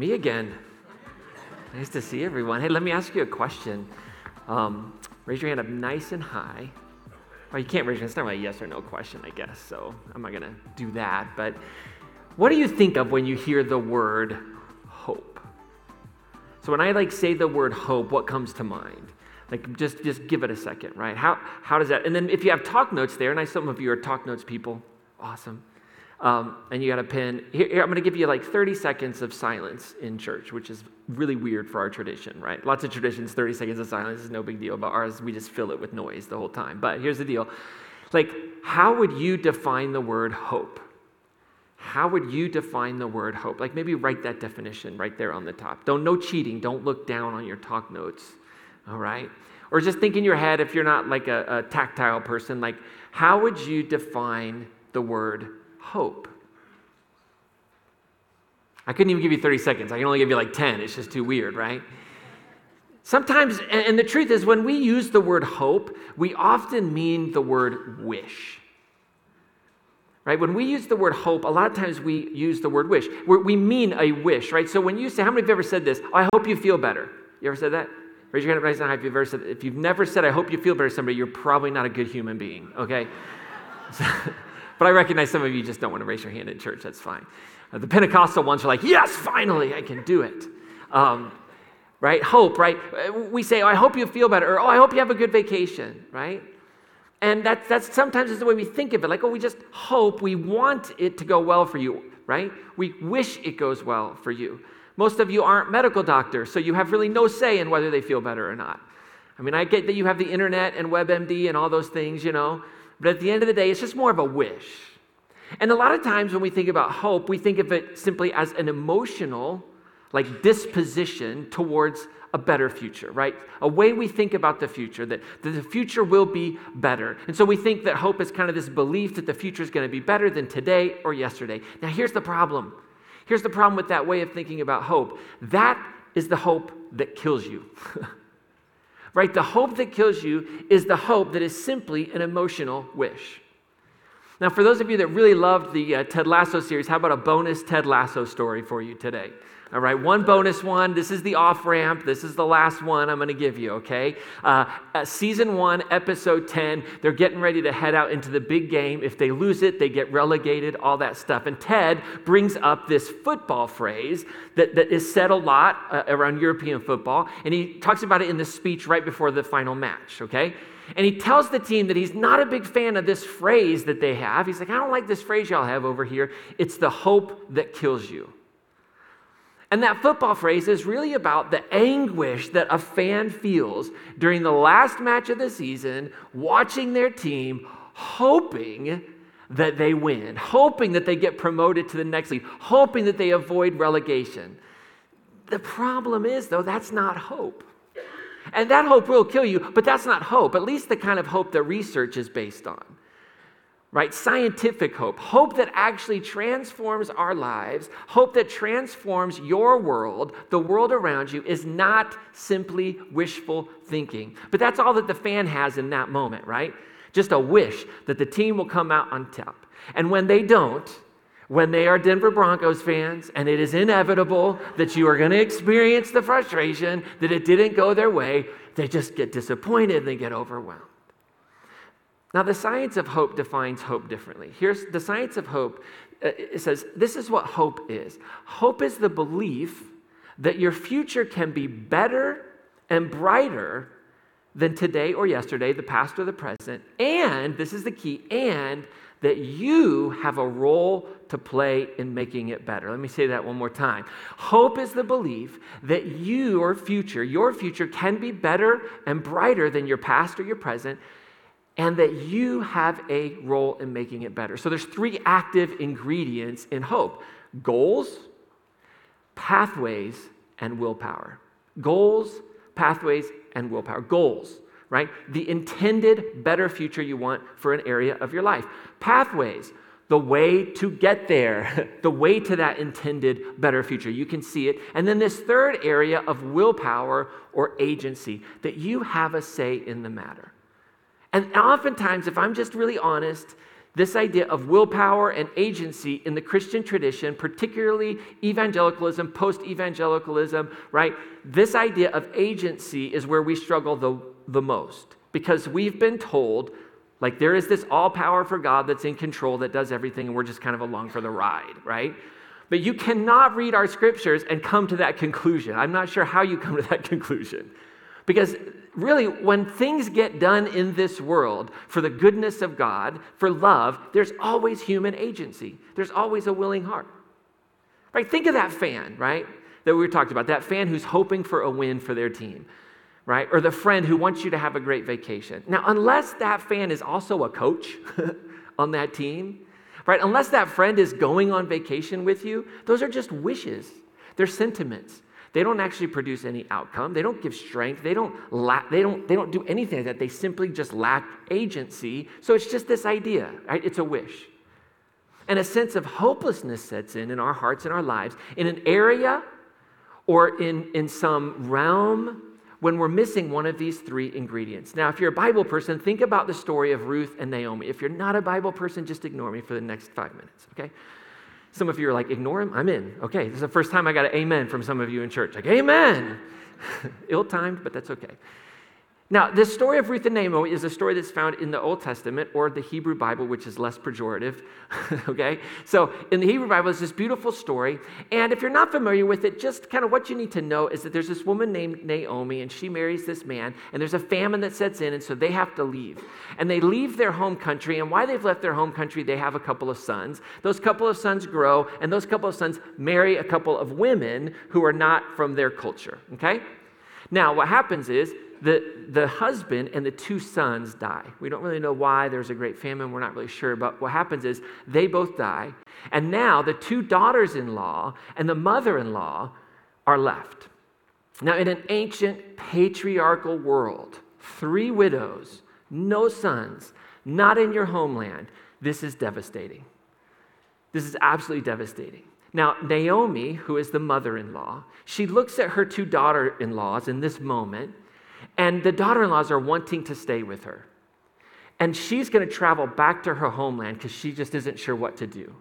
Me again. Nice to see everyone. Hey, let me ask you a question. Um, raise your hand up nice and high. Well, you can't raise your hand. It's not really a yes or no question, I guess, so I'm not going to do that. But what do you think of when you hear the word hope? So when I like say the word hope, what comes to mind? Like just just give it a second, right? How how does that? And then if you have talk notes there, and I some of you are talk notes people, awesome um, and you got a pen. Here, here I'm going to give you like 30 seconds of silence in church, which is really weird for our tradition, right? Lots of traditions, 30 seconds of silence is no big deal, but ours, we just fill it with noise the whole time. But here's the deal like, how would you define the word hope? How would you define the word hope? Like, maybe write that definition right there on the top. Don't, no cheating. Don't look down on your talk notes, all right? Or just think in your head, if you're not like a, a tactile person, like, how would you define the word hope. I couldn't even give you 30 seconds. I can only give you like 10. It's just too weird, right? Sometimes, and the truth is, when we use the word hope, we often mean the word wish. Right? When we use the word hope, a lot of times we use the word wish. We're, we mean a wish, right? So when you say, how many of you ever said this? Oh, I hope you feel better. You ever said that? Raise your hand up, hand if you've ever said If you've never said, I hope you feel better somebody, you're probably not a good human being, okay? But I recognize some of you just don't want to raise your hand in church. That's fine. Uh, the Pentecostal ones are like, yes, finally, I can do it. Um, right? Hope, right? Uh, we say, oh, I hope you feel better, or oh, I hope you have a good vacation, right? And that, that's sometimes is the way we think of it. Like, oh, we just hope, we want it to go well for you, right? We wish it goes well for you. Most of you aren't medical doctors, so you have really no say in whether they feel better or not. I mean, I get that you have the internet and WebMD and all those things, you know, but at the end of the day, it's just more of a wish. And a lot of times when we think about hope, we think of it simply as an emotional, like disposition towards a better future, right? A way we think about the future, that, the future will be better. And so we think that hope is kind of this belief that the future is going to be better than today or yesterday. Now, here's the problem. Here's the problem with that way of thinking about hope. That is the hope that kills you. right? The hope that kills you is the hope that is simply an emotional wish. Now, for those of you that really loved the uh, Ted Lasso series, how about a bonus Ted Lasso story for you today? All right, one bonus one. This is the off ramp. This is the last one I'm going to give you, okay? Uh, uh, season one, episode 10, they're getting ready to head out into the big game. If they lose it, they get relegated, all that stuff. And Ted brings up this football phrase that, that is said a lot uh, around European football. And he talks about it in the speech right before the final match, okay? And he tells the team that he's not a big fan of this phrase that they have. He's like, I don't like this phrase y'all have over here. It's the hope that kills you. And that football phrase is really about the anguish that a fan feels during the last match of the season, watching their team, hoping that they win, hoping that they get promoted to the next league, hoping that they avoid relegation. The problem is, though, that's not hope. And that hope will kill you, but that's not hope, at least the kind of hope that research is based on right? Scientific hope, hope that actually transforms our lives, hope that transforms your world, the world around you, is not simply wishful thinking. But that's all that the fan has in that moment, right? Just a wish that the team will come out on top. And when they don't, when they are Denver Broncos fans, and it is inevitable that you are going to experience the frustration that it didn't go their way, they just get disappointed and they get overwhelmed. Now, the science of hope defines hope differently. Here's the science of hope uh, it says this is what hope is hope is the belief that your future can be better and brighter than today or yesterday, the past or the present, and this is the key, and that you have a role to play in making it better. Let me say that one more time. Hope is the belief that your future, your future can be better and brighter than your past or your present, and that you have a role in making it better. So there's three active ingredients in hope goals, pathways, and willpower. Goals, pathways, and willpower. Goals, right? The intended better future you want for an area of your life. Pathways, the way to get there, the way to that intended better future. You can see it. And then this third area of willpower or agency, that you have a say in the matter. And oftentimes, if I'm just really honest, This idea of willpower and agency in the Christian tradition, particularly evangelicalism, post evangelicalism, right? This idea of agency is where we struggle the, the most because we've been told like there is this all power for God that's in control that does everything, and we're just kind of along for the ride, right? But you cannot read our scriptures and come to that conclusion. I'm not sure how you come to that conclusion. Because really, when things get done in this world for the goodness of God, for love, there's always human agency. There's always a willing heart. Right? Think of that fan, right? That we were talking about, that fan who's hoping for a win for their team, right? Or the friend who wants you to have a great vacation. Now, unless that fan is also a coach on that team, right? Unless that friend is going on vacation with you, those are just wishes. They're sentiments. They don't actually produce any outcome. They don't give strength. They don't, la- they don't, they don't do anything like that. They simply just lack agency. So it's just this idea, right? It's a wish. And a sense of hopelessness sets in in our hearts and our lives in an area or in, in some realm when we're missing one of these three ingredients. Now, if you're a Bible person, think about the story of Ruth and Naomi. If you're not a Bible person, just ignore me for the next five minutes, okay? Some of you are like, ignore him? I'm in. Okay, this is the first time I got an amen from some of you in church. Like, amen. Ill timed, but that's okay. Now, this story of Ruth and Naomi is a story that's found in the Old Testament or the Hebrew Bible, which is less pejorative. okay? So, in the Hebrew Bible, it's this beautiful story. And if you're not familiar with it, just kind of what you need to know is that there's this woman named Naomi, and she marries this man, and there's a famine that sets in, and so they have to leave. And they leave their home country, and why they've left their home country, they have a couple of sons. Those couple of sons grow, and those couple of sons marry a couple of women who are not from their culture. Okay? Now, what happens is, the, the husband and the two sons die. We don't really know why. There's a great famine. We're not really sure. But what happens is they both die. And now the two daughters in law and the mother in law are left. Now, in an ancient patriarchal world, three widows, no sons, not in your homeland, this is devastating. This is absolutely devastating. Now, Naomi, who is the mother in law, she looks at her two daughter in laws in this moment and the daughter in laws are wanting to stay with her. And she's going to travel back to her homeland because she just isn't sure what to do.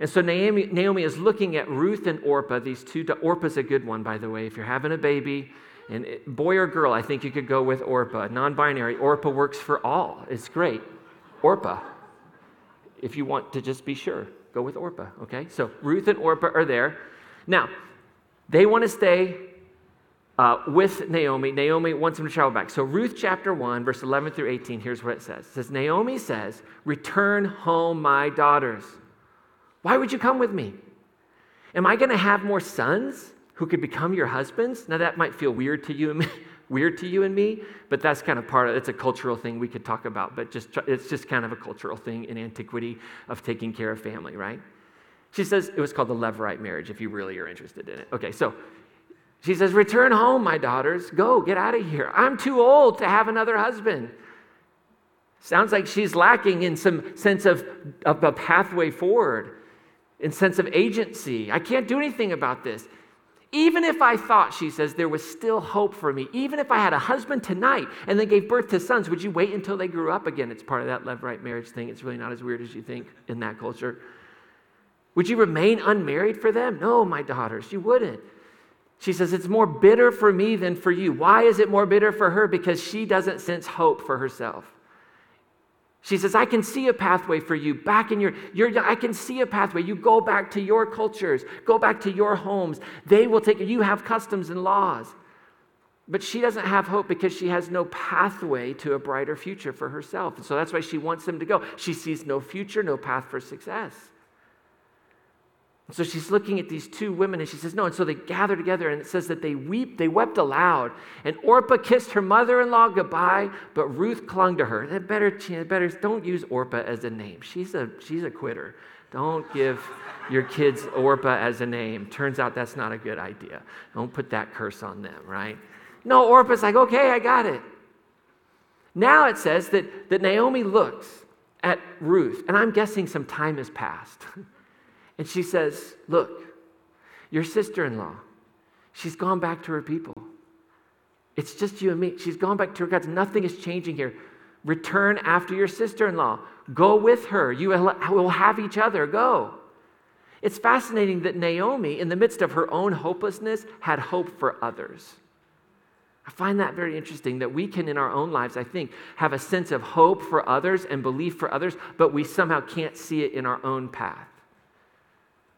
And so Naomi, Naomi is looking at Ruth and Orpah, these two. Orpah's a good one, by the way. If you're having a baby, and eh, boy or girl, I think you could go with Orpah. Non binary, Orpah works for all. It's great. Orpah. If you want to just be sure, go with Orpah, okay? So Ruth and Orpah are there. Now, they want to stay uh, with Naomi. Naomi wants him to travel back. So, Ruth chapter 1, verse 11 through 18, here's what it says. It says, Naomi says, Return home, my daughters. Why would you come with me? Am I going to have more sons who could become your husbands? Now, that might feel weird to you and me. Weird to you and me, but that's kind of part of it's a cultural thing we could talk about, but just it's just kind of a cultural thing in antiquity of taking care of family, right? She says it was called the Levirate marriage, if you really are interested in it. Okay, so she says, Return home, my daughters. Go, get out of here. I'm too old to have another husband. Sounds like she's lacking in some sense of, of a pathway forward, in sense of agency. I can't do anything about this. Even if I thought, she says, there was still hope for me, even if I had a husband tonight and then gave birth to sons, would you wait until they grew up again? It's part of that Levirate marriage thing. It's really not as weird as you think in that culture. Would you remain unmarried for them? No, my daughters, you wouldn't. She says, It's more bitter for me than for you. Why is it more bitter for her? Because she doesn't sense hope for herself. She says, I can see a pathway for you back in your, your, I can see a pathway. You go back to your cultures, go back to your homes. They will take you. You have customs and laws. But she doesn't have hope because she has no pathway to a brighter future for herself. And so that's why she wants them to go. She sees no future, no path for success. So she's looking at these two women and she says, No. And so they gather together and it says that they weep, they wept aloud. And Orpah kissed her mother in law goodbye, but Ruth clung to her. Better, better don't use Orpah as a name. She's a, she's a quitter. Don't give your kids Orpah as a name. Turns out that's not a good idea. Don't put that curse on them, right? No, Orpah's like, Okay, I got it. Now it says that, that Naomi looks at Ruth, and I'm guessing some time has passed. And she says, Look, your sister in law, she's gone back to her people. It's just you and me. She's gone back to her gods. Nothing is changing here. Return after your sister in law. Go with her. You will have each other. Go. It's fascinating that Naomi, in the midst of her own hopelessness, had hope for others. I find that very interesting that we can, in our own lives, I think, have a sense of hope for others and belief for others, but we somehow can't see it in our own path.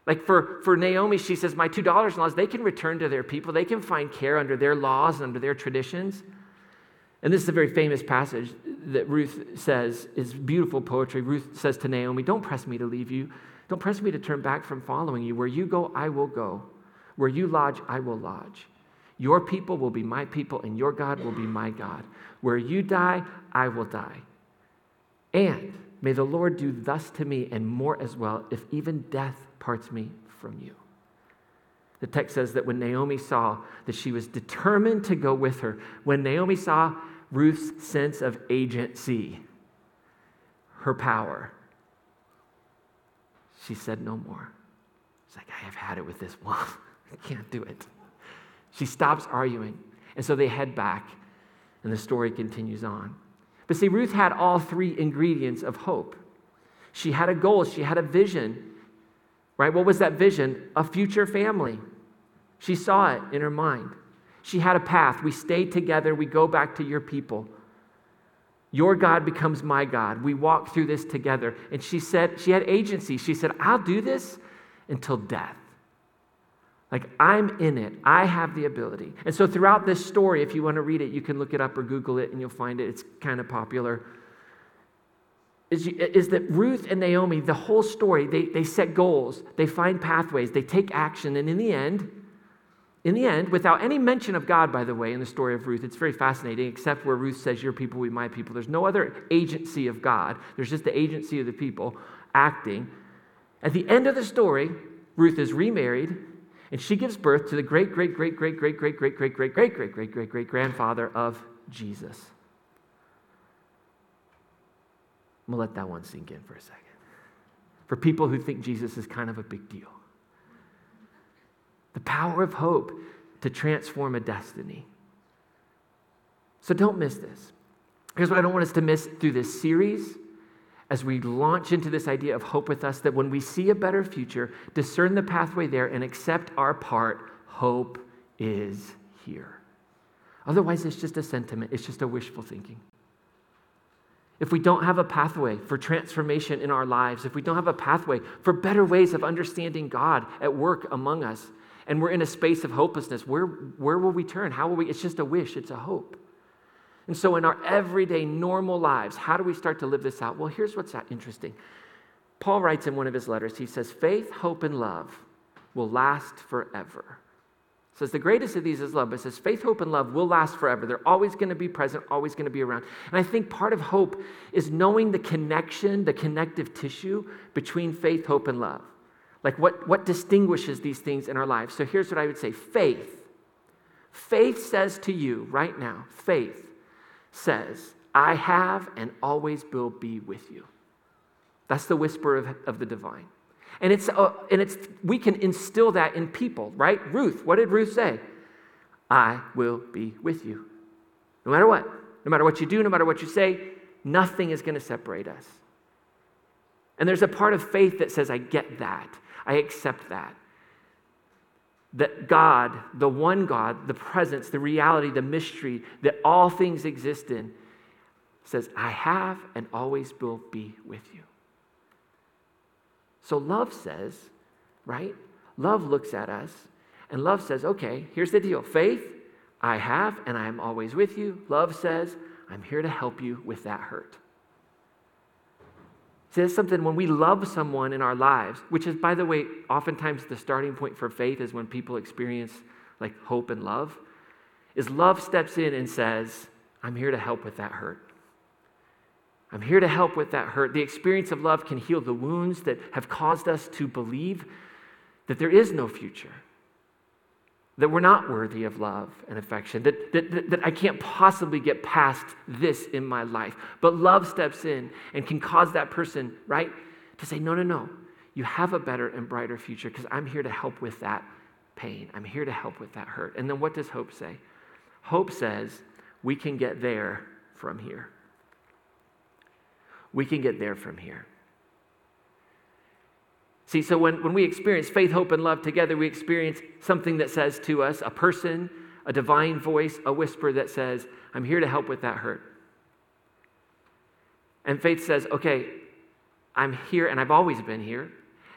Like for, for Naomi, she says, My two daughters in laws, they can return to their people. They can find care under their laws and under their traditions. And this is a very famous passage that Ruth says is beautiful poetry. Ruth says to Naomi, Don't press me to leave you. Don't press me to turn back from following you. Where you go, I will go. Where you lodge, I will lodge. Your people will be my people, and your God will be my God. Where you die, I will die. And may the Lord do thus to me and more as well, if even death parts me from you. The text says that when Naomi saw that she was determined to go with her, when Naomi saw Ruth's sense of agency, her power, she said no more. It's like, I have had it with this one. I can't do it. She stops arguing. And so they head back, and the story continues on. But see, Ruth had all three ingredients of hope. She had a goal, she had a vision, right? What was that vision? A future family. She saw it in her mind. She had a path. We stay together, we go back to your people. Your God becomes my God. We walk through this together. And she said, she had agency. She said, I'll do this until death. Like, I'm in it. I have the ability. And so, throughout this story, if you want to read it, you can look it up or Google it and you'll find it. It's kind of popular. Is, is that Ruth and Naomi, the whole story, they, they set goals, they find pathways, they take action, and in the end, in the end, without any mention of God, by the way, in the story of Ruth, it's very fascinating, except where Ruth says, Your people be my people. There's no other agency of God, there's just the agency of the people acting. At the end of the story, Ruth is remarried, and she gives birth to the great, great, great, great, great, great, great, great, great, great, great, great, great, great grandfather of Jesus. I'm going to let that one sink in for a second. For people who think Jesus is kind of a big deal the power of hope to transform a destiny. So don't miss this. Here's what I don't want us to miss through this series as we launch into this idea of hope with us that when we see a better future, discern the pathway there and accept our part, hope is here. Otherwise, it's just a sentiment, it's just a wishful thinking. If we don't have a pathway for transformation in our lives, if we don't have a pathway for better ways of understanding God at work among us, and we're in a space of hopelessness, where, where will we turn? How will we? It's just a wish, it's a hope. And so, in our everyday, normal lives, how do we start to live this out? Well, here's what's interesting. Paul writes in one of his letters, he says, Faith, hope, and love will last forever. Says the greatest of these is love, but says faith, hope, and love will last forever. They're always going to be present, always going to be around. And I think part of hope is knowing the connection, the connective tissue between faith, hope, and love. Like what, what distinguishes these things in our lives? So here's what I would say faith. Faith says to you right now, faith says, I have and always will be with you. That's the whisper of, of the divine. And it's, uh, and it's, we can instill that in people, right? Ruth, what did Ruth say? I will be with you. No matter what, no matter what you do, no matter what you say, nothing is going to separate us. And there's a part of faith that says, I get that. I accept that. That God, the one God, the presence, the reality, the mystery that all things exist in, says, I have and always will be with you. So love says, right? Love looks at us and love says, okay, here's the deal. Faith, I have and I am always with you. Love says, I'm here to help you with that hurt. See, that's something when we love someone in our lives, which is, by the way, oftentimes the starting point for faith is when people experience like hope and love, is love steps in and says, I'm here to help with that hurt. I'm here to help with that hurt. The experience of love can heal the wounds that have caused us to believe that there is no future that we're not worthy of love and affection, that, that, that, that, I can't possibly get past this in my life. But love steps in and can cause that person, right, to say, no, no, no, you have a better and brighter future because I'm here to help with that pain. I'm here to help with that hurt. And then what does hope say? Hope says we can get there from here. We can get there from here. See, so when, when we experience faith, hope, and love together, we experience something that says to us, a person, a divine voice, a whisper that says, I'm here to help with that hurt. And faith says, okay, I'm here and I've always been here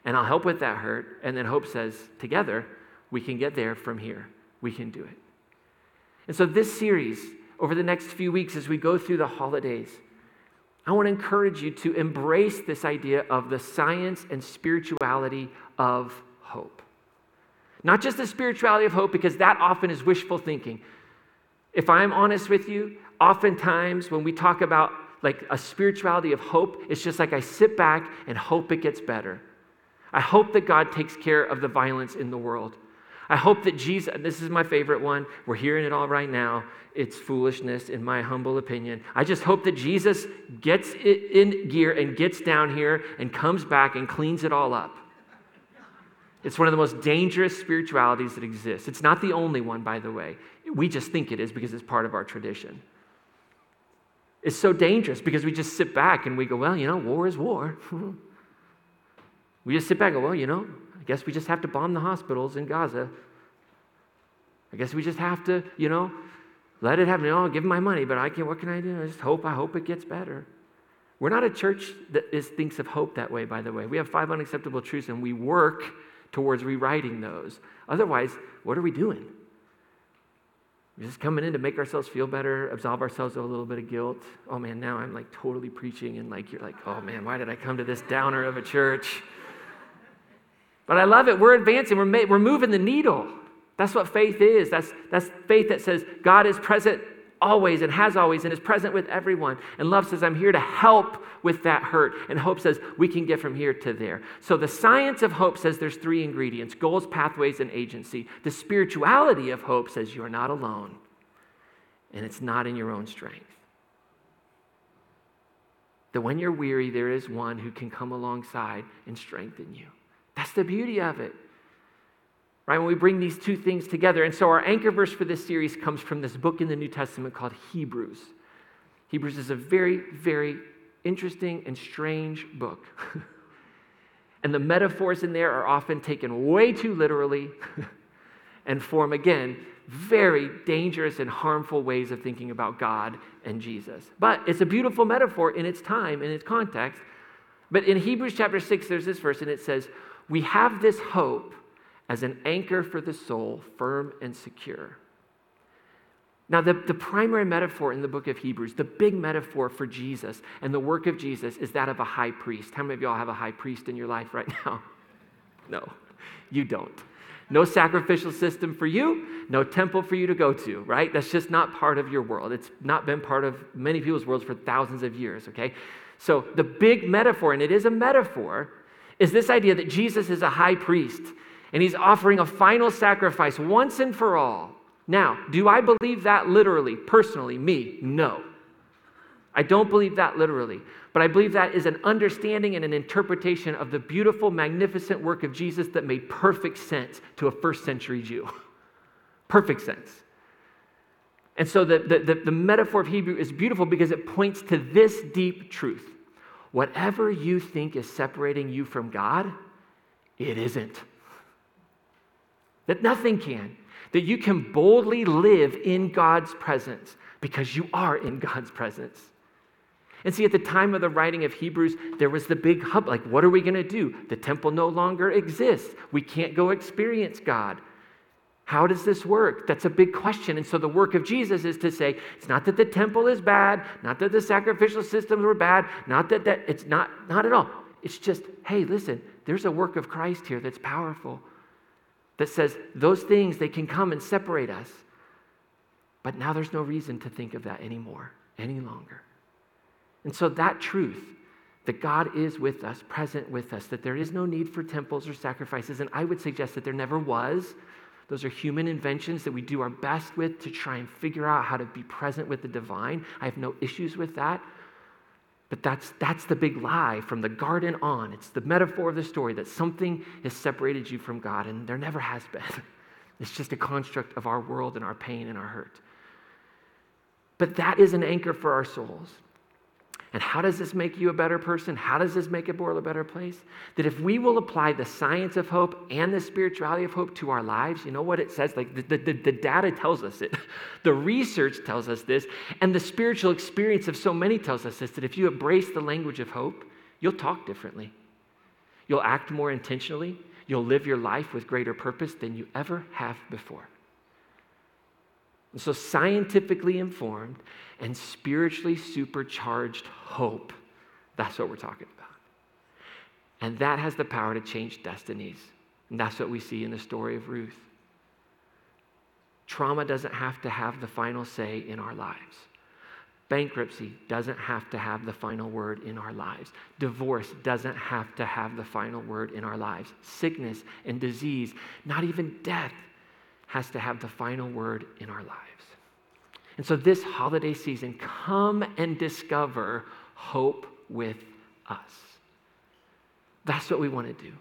and I'll help with that hurt. And then hope says, together, we can get there from here. We can do it. And so, this series, over the next few weeks, as we go through the holidays, I want to encourage you to embrace this idea of the science and spirituality of hope. Not just the spirituality of hope, because that often is wishful thinking. If I'm honest with you, oftentimes when we talk about like a spirituality of hope, it's just like I sit back and hope it gets better. I hope that God takes care of the violence in the world. I hope that Jesus, this is my favorite one, we're hearing it all right now. It's foolishness, in my humble opinion. I just hope that Jesus gets it in gear and gets down here and comes back and cleans it all up. It's one of the most dangerous spiritualities that exists. It's not the only one, by the way. We just think it is because it's part of our tradition. It's so dangerous because we just sit back and we go, well, you know, war is war. we just sit back and go, well, you know, guess we just have to bomb the hospitals in Gaza. I guess we just have to, you know, let it happen. Oh, give my money, but I can't. What can I do? I just hope. I hope it gets better. We're not a church that is, thinks of hope that way. By the way, we have five unacceptable truths, and we work towards rewriting those. Otherwise, what are we doing? We're just coming in to make ourselves feel better, absolve ourselves of a little bit of guilt. Oh man, now I'm like totally preaching, and like you're like, oh man, why did I come to this downer of a church? But I love it. We're advancing, we're, ma- we're moving the needle. That's what faith is. That's, that's faith that says God is present always and has always and is present with everyone. And love says, I'm here to help with that hurt. And hope says, we can get from here to there. So the science of hope says there's three ingredients goals, pathways, and agency. The spirituality of hope says you are not alone and it's not in your own strength. That when you're weary, there is one who can come alongside and strengthen you. That's the beauty of it. Right? When we bring these two things together. And so our anchor verse for this series comes from this book in the New Testament called Hebrews. Hebrews is a very, very interesting and strange book. and the metaphors in there are often taken way too literally and form, again, very dangerous and harmful ways of thinking about God and Jesus. But it's a beautiful metaphor in its time, in its context. But in Hebrews chapter 6, there's this verse, and it says, we have this hope as an anchor for the soul, firm and secure. Now, the, the primary metaphor in the book of Hebrews, the big metaphor for Jesus and the work of Jesus is that of a high priest. How many of y'all have a high priest in your life right now? No, you don't. No sacrificial system for you, no temple for you to go to, right? That's just not part of your world. It's not been part of many people's worlds for thousands of years, okay? So, the big metaphor, and it is a metaphor, is this idea that Jesus is a high priest and he's offering a final sacrifice once and for all. Now, do I believe that literally, personally, me? No. I don't believe that literally, but I believe that is an understanding and an interpretation of the beautiful, magnificent work of Jesus that made perfect sense to a first century Jew. perfect sense. And so the, the, the, the metaphor of Hebrew is beautiful because it points to this deep truth Whatever you think is separating you from God, it isn't. That nothing can. That you can boldly live in God's presence because you are in God's presence. And see, at the time of the writing of Hebrews, there was the big hub like, what are we going to do? The temple no longer exists. We can't go experience God. How does this work? That's a big question. And so the work of Jesus is to say, it's not that the temple is bad, not that the sacrificial systems were bad, not that, that it's not, not at all. It's just, hey, listen, there's a work of Christ here that's powerful that says those things, they can come and separate us. But now there's no reason to think of that anymore, any longer. And so that truth, that God is with us, present with us, that there is no need for temples or sacrifices, and I would suggest that there never was those are human inventions that we do our best with to try and figure out how to be present with the divine. I have no issues with that. But that's, that's the big lie from the garden on. It's the metaphor of the story that something has separated you from God, and there never has been. It's just a construct of our world and our pain and our hurt. But that is an anchor for our souls. And how does this make you a better person? How does this make a world a better place? That if we will apply the science of hope and the spirituality of hope to our lives, you know what it says? Like the, the, the data tells us it, the research tells us this, and the spiritual experience of so many tells us this that if you embrace the language of hope, you'll talk differently. You'll act more intentionally. You'll live your life with greater purpose than you ever have before. And so, scientifically informed and spiritually supercharged hope, that's what we're talking about. And that has the power to change destinies. And that's what we see in the story of Ruth. Trauma doesn't have to have the final say in our lives. Bankruptcy doesn't have to have the final word in our lives. Divorce doesn't have to have the final word in our lives. Sickness and disease, not even death, has to have the final word in our lives. And so, this holiday season, come and discover hope with us. That's what we want to do.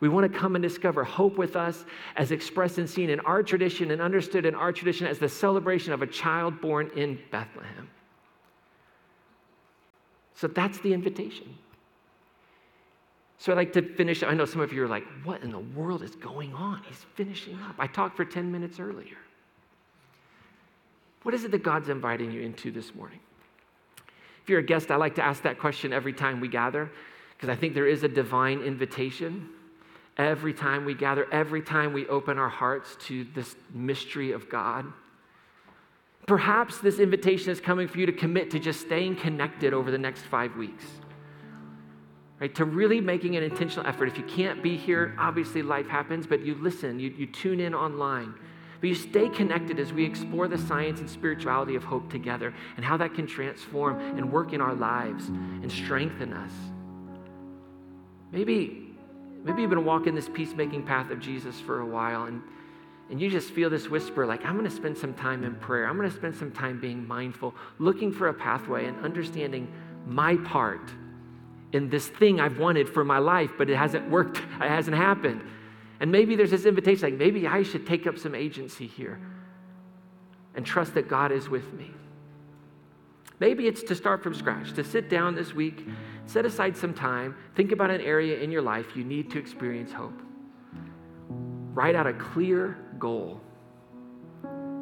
We want to come and discover hope with us as expressed and seen in our tradition and understood in our tradition as the celebration of a child born in Bethlehem. So that's the invitation. So I'd like to finish. I know some of you are like, what in the world is going on? He's finishing up. I talked for 10 minutes earlier. What is it that God's inviting you into this morning? If you're a guest, I like to ask that question every time we gather because I think there is a divine invitation every time we gather, every time we open our hearts to this mystery of God. Perhaps this invitation is coming for you to commit to just staying connected over the next five weeks. Right, to really making an intentional effort. If you can't be here, obviously life happens, but you listen, you, you tune in online. But you stay connected as we explore the science and spirituality of hope together and how that can transform and work in our lives and strengthen us. Maybe Maybe you've been walking this peacemaking path of Jesus for a while and, and you just feel this whisper like, I'm going to spend some time in prayer. I'm going to spend some time being mindful, looking for a pathway and understanding my part in this thing I've wanted for my life, but it hasn't worked, it hasn't happened. And maybe there's this invitation like, maybe I should take up some agency here and trust that God is with me. Maybe it's to start from scratch, to sit down this week Set aside some time. Think about an area in your life you need to experience hope. Write out a clear goal.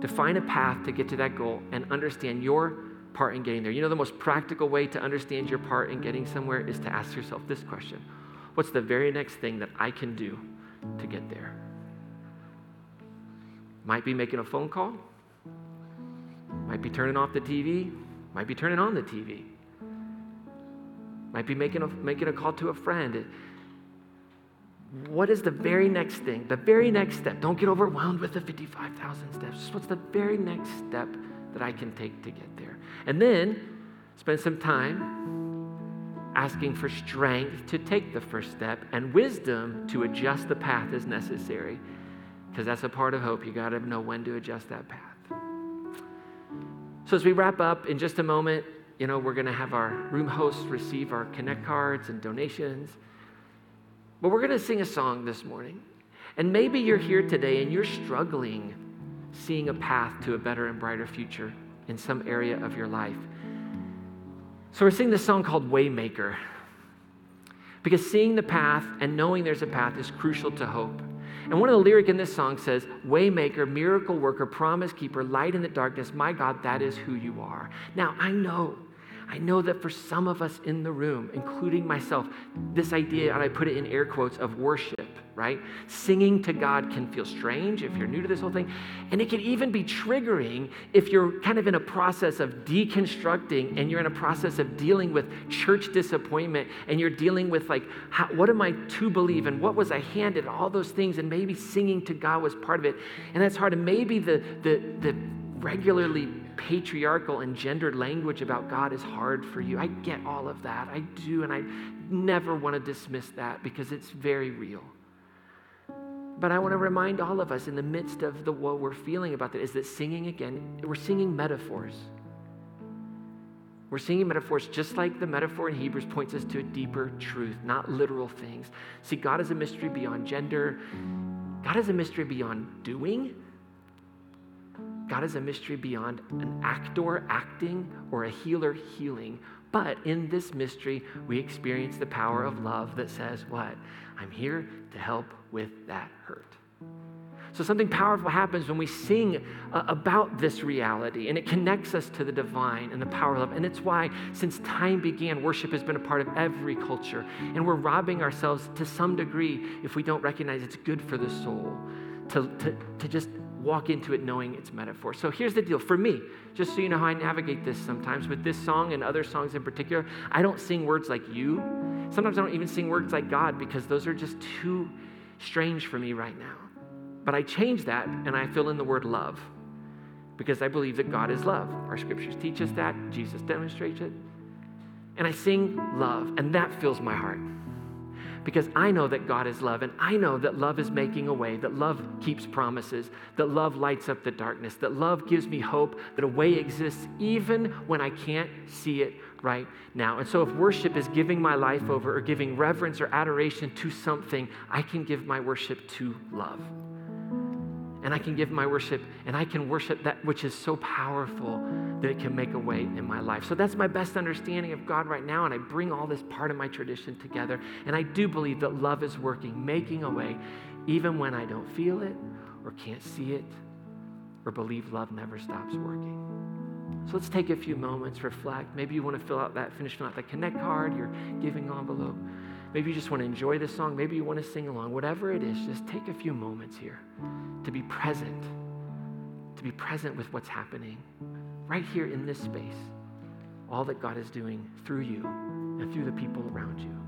Define a path to get to that goal and understand your part in getting there. You know, the most practical way to understand your part in getting somewhere is to ask yourself this question What's the very next thing that I can do to get there? Might be making a phone call, might be turning off the TV, might be turning on the TV. Might be making a, making a call to a friend. What is the very next thing? The very next step. Don't get overwhelmed with the 55,000 steps. What's the very next step that I can take to get there? And then spend some time asking for strength to take the first step and wisdom to adjust the path as necessary. Because that's a part of hope. You got to know when to adjust that path. So, as we wrap up in just a moment, you know, we're going to have our room hosts receive our Connect cards and donations. But we're going to sing a song this morning. And maybe you're here today and you're struggling seeing a path to a better and brighter future in some area of your life. So we're singing this song called Waymaker. Because seeing the path and knowing there's a path is crucial to hope. And one of the lyric in this song says, Waymaker, miracle worker, promise keeper, light in the darkness, my God, that is who you are. Now, I know I know that for some of us in the room, including myself, this idea, and I put it in air quotes, of worship, right? Singing to God can feel strange if you're new to this whole thing. And it can even be triggering if you're kind of in a process of deconstructing and you're in a process of dealing with church disappointment and you're dealing with, like, how, what am I to believe and what was I handed, all those things. And maybe singing to God was part of it. And that's hard. And maybe the, the, the regularly patriarchal and gendered language about God is hard for you. I get all of that. I do, and I never want to dismiss that because it's very real. But I want to remind all of us in the midst of the what we're feeling about that is that singing again, we're singing metaphors. We're singing metaphors just like the metaphor in Hebrews points us to a deeper truth, not literal things. See, God is a mystery beyond gender. God is a mystery beyond doing God is a mystery beyond an actor acting or a healer healing. But in this mystery, we experience the power of love that says, What? I'm here to help with that hurt. So, something powerful happens when we sing uh, about this reality, and it connects us to the divine and the power of love. And it's why, since time began, worship has been a part of every culture. And we're robbing ourselves to some degree if we don't recognize it's good for the soul to, to, to just walk into it knowing it's metaphor. So here's the deal for me, just so you know how I navigate this sometimes with this song and other songs in particular, I don't sing words like you. Sometimes I don't even sing words like God because those are just too strange for me right now. But I change that and I fill in the word love because I believe that God is love. Our scriptures teach us that, Jesus demonstrates it. And I sing love, and that fills my heart because I know that God is love and I know that love is making a way, that love keeps promises, that love lights up the darkness, that love gives me hope, that a way exists even when I can't see it right now. And so if worship is giving my life over or giving reverence or adoration to something, I can give my worship to love and I can give my worship and I can worship that which is so powerful that it can make a way in my life. So that's my best understanding of God right now. And I bring all this part of my tradition together. And I do believe that love is working, making a way, even when I don't feel it or can't see it or believe love never stops working. So let's take a few moments, reflect. Maybe you want to fill out that, finish out that connect card, your giving envelope. Maybe you just want to enjoy the song. Maybe you want to sing along. Whatever it is, just take a few moments here to be present, to be present with what's happening right here in this space, all that God is doing through you and through the people around you.